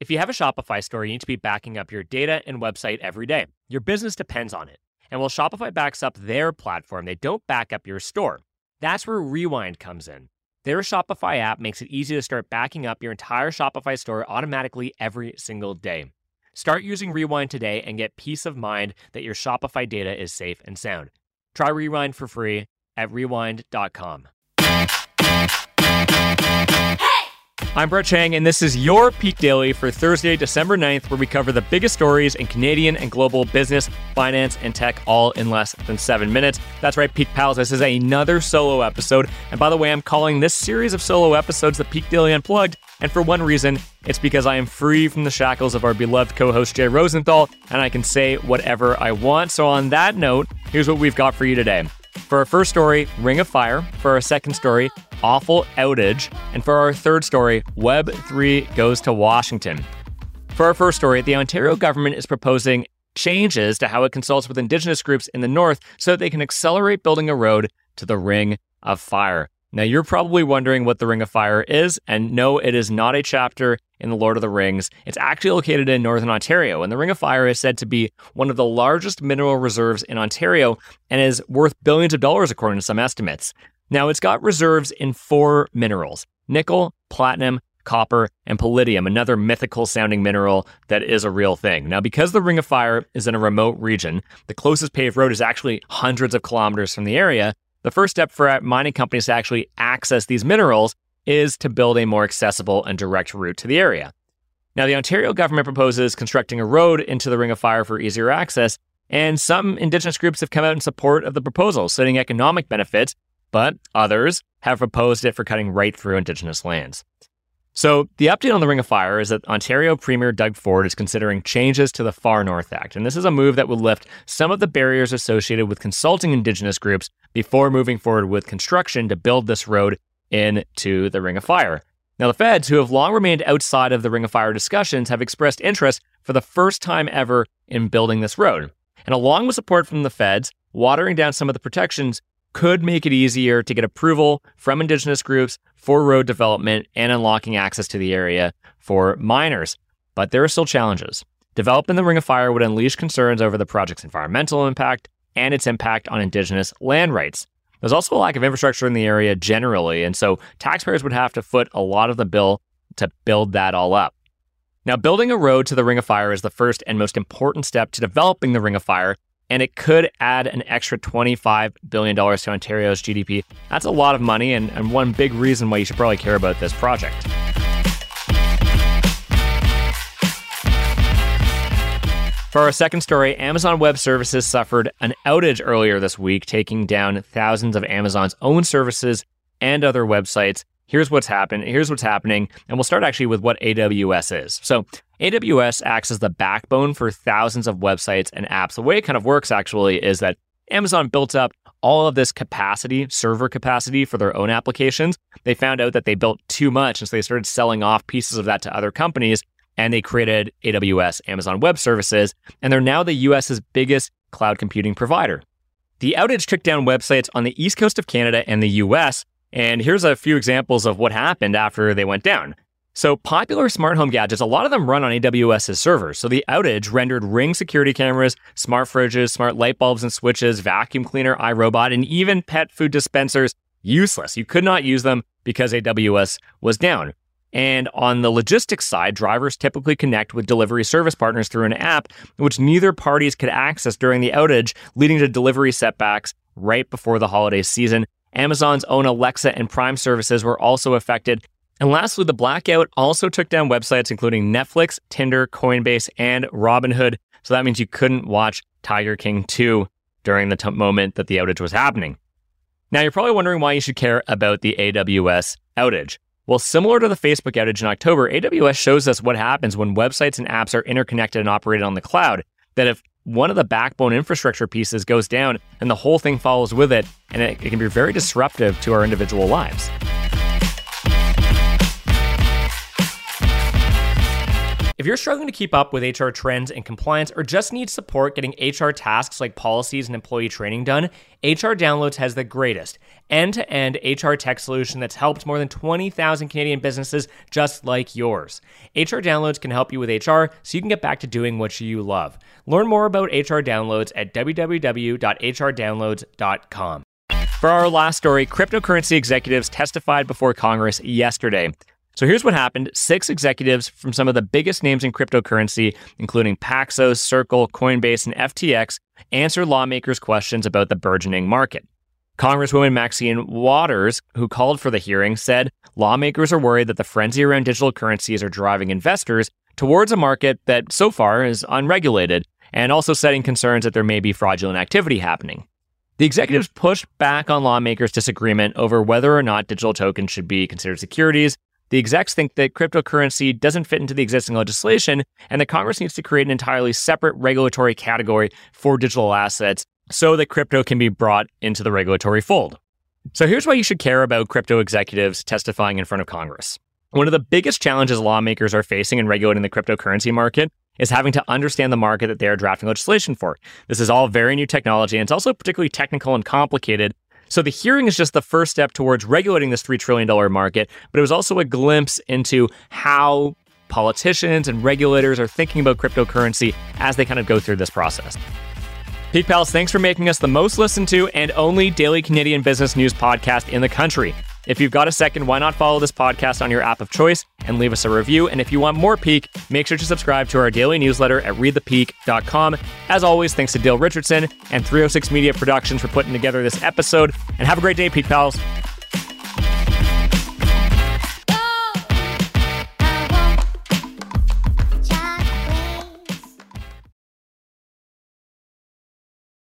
If you have a Shopify store, you need to be backing up your data and website every day. Your business depends on it. And while Shopify backs up their platform, they don't back up your store. That's where Rewind comes in. Their Shopify app makes it easy to start backing up your entire Shopify store automatically every single day. Start using Rewind today and get peace of mind that your Shopify data is safe and sound. Try Rewind for free at rewind.com. I'm Brett Chang, and this is your Peak Daily for Thursday, December 9th, where we cover the biggest stories in Canadian and global business, finance, and tech all in less than seven minutes. That's right, Peak Pals. This is another solo episode. And by the way, I'm calling this series of solo episodes the Peak Daily Unplugged. And for one reason, it's because I am free from the shackles of our beloved co host Jay Rosenthal, and I can say whatever I want. So, on that note, here's what we've got for you today. For our first story, Ring of Fire. For our second story, awful outage. And for our third story, Web3 goes to Washington. For our first story, the Ontario government is proposing changes to how it consults with Indigenous groups in the North so that they can accelerate building a road to the Ring of Fire. Now, you're probably wondering what the Ring of Fire is, and no, it is not a chapter in The Lord of the Rings. It's actually located in Northern Ontario, and the Ring of Fire is said to be one of the largest mineral reserves in Ontario and is worth billions of dollars according to some estimates. Now, it's got reserves in four minerals nickel, platinum, copper, and palladium, another mythical sounding mineral that is a real thing. Now, because the Ring of Fire is in a remote region, the closest paved road is actually hundreds of kilometers from the area. The first step for mining companies to actually access these minerals is to build a more accessible and direct route to the area. Now, the Ontario government proposes constructing a road into the Ring of Fire for easier access, and some Indigenous groups have come out in support of the proposal, citing economic benefits but others have proposed it for cutting right through Indigenous lands. So, the update on the Ring of Fire is that Ontario Premier Doug Ford is considering changes to the Far North Act, and this is a move that will lift some of the barriers associated with consulting Indigenous groups before moving forward with construction to build this road into the Ring of Fire. Now, the feds, who have long remained outside of the Ring of Fire discussions, have expressed interest for the first time ever in building this road. And along with support from the feds, watering down some of the protections could make it easier to get approval from Indigenous groups for road development and unlocking access to the area for miners. But there are still challenges. Developing the Ring of Fire would unleash concerns over the project's environmental impact and its impact on Indigenous land rights. There's also a lack of infrastructure in the area generally, and so taxpayers would have to foot a lot of the bill to build that all up. Now, building a road to the Ring of Fire is the first and most important step to developing the Ring of Fire and it could add an extra $25 billion to Ontario's GDP. That's a lot of money, and, and one big reason why you should probably care about this project. For our second story, Amazon Web Services suffered an outage earlier this week, taking down thousands of Amazon's own services and other websites here's what's happened, here's what's happening, and we'll start actually with what AWS is. So AWS acts as the backbone for thousands of websites and apps. The way it kind of works actually is that Amazon built up all of this capacity, server capacity for their own applications. They found out that they built too much, and so they started selling off pieces of that to other companies, and they created AWS, Amazon Web Services, and they're now the US's biggest cloud computing provider. The outage took down websites on the east coast of Canada and the US, and here's a few examples of what happened after they went down. So, popular smart home gadgets, a lot of them run on AWS's servers. So, the outage rendered Ring security cameras, smart fridges, smart light bulbs and switches, vacuum cleaner, iRobot, and even pet food dispensers useless. You could not use them because AWS was down. And on the logistics side, drivers typically connect with delivery service partners through an app, which neither parties could access during the outage, leading to delivery setbacks right before the holiday season. Amazon's own Alexa and Prime services were also affected. And lastly, the blackout also took down websites including Netflix, Tinder, Coinbase, and Robinhood. So that means you couldn't watch Tiger King 2 during the t- moment that the outage was happening. Now, you're probably wondering why you should care about the AWS outage. Well, similar to the Facebook outage in October, AWS shows us what happens when websites and apps are interconnected and operated on the cloud. That if one of the backbone infrastructure pieces goes down and the whole thing follows with it, and it, it can be very disruptive to our individual lives. If you're struggling to keep up with HR trends and compliance or just need support getting HR tasks like policies and employee training done, HR Downloads has the greatest end to end HR tech solution that's helped more than 20,000 Canadian businesses just like yours. HR Downloads can help you with HR so you can get back to doing what you love. Learn more about HR Downloads at www.hrdownloads.com. For our last story, cryptocurrency executives testified before Congress yesterday. So here's what happened six executives from some of the biggest names in cryptocurrency, including Paxos, Circle, Coinbase, and FTX, answered lawmakers' questions about the burgeoning market. Congresswoman Maxine Waters, who called for the hearing, said lawmakers are worried that the frenzy around digital currencies are driving investors towards a market that so far is unregulated, and also setting concerns that there may be fraudulent activity happening. The executives pushed back on lawmakers' disagreement over whether or not digital tokens should be considered securities the execs think that cryptocurrency doesn't fit into the existing legislation and that Congress needs to create an entirely separate regulatory category for digital assets so that crypto can be brought into the regulatory fold. So here's why you should care about crypto executives testifying in front of Congress. One of the biggest challenges lawmakers are facing in regulating the cryptocurrency market is having to understand the market that they are drafting legislation for. This is all very new technology, and it's also particularly technical and complicated so the hearing is just the first step towards regulating this $3 trillion market, but it was also a glimpse into how politicians and regulators are thinking about cryptocurrency as they kind of go through this process. Peak Pals, thanks for making us the most listened to and only daily Canadian business news podcast in the country. If you've got a second, why not follow this podcast on your app of choice and leave us a review? And if you want more Peak, make sure to subscribe to our daily newsletter at readthepeak.com. As always, thanks to Dale Richardson and 306 Media Productions for putting together this episode. And have a great day, Peak Pals.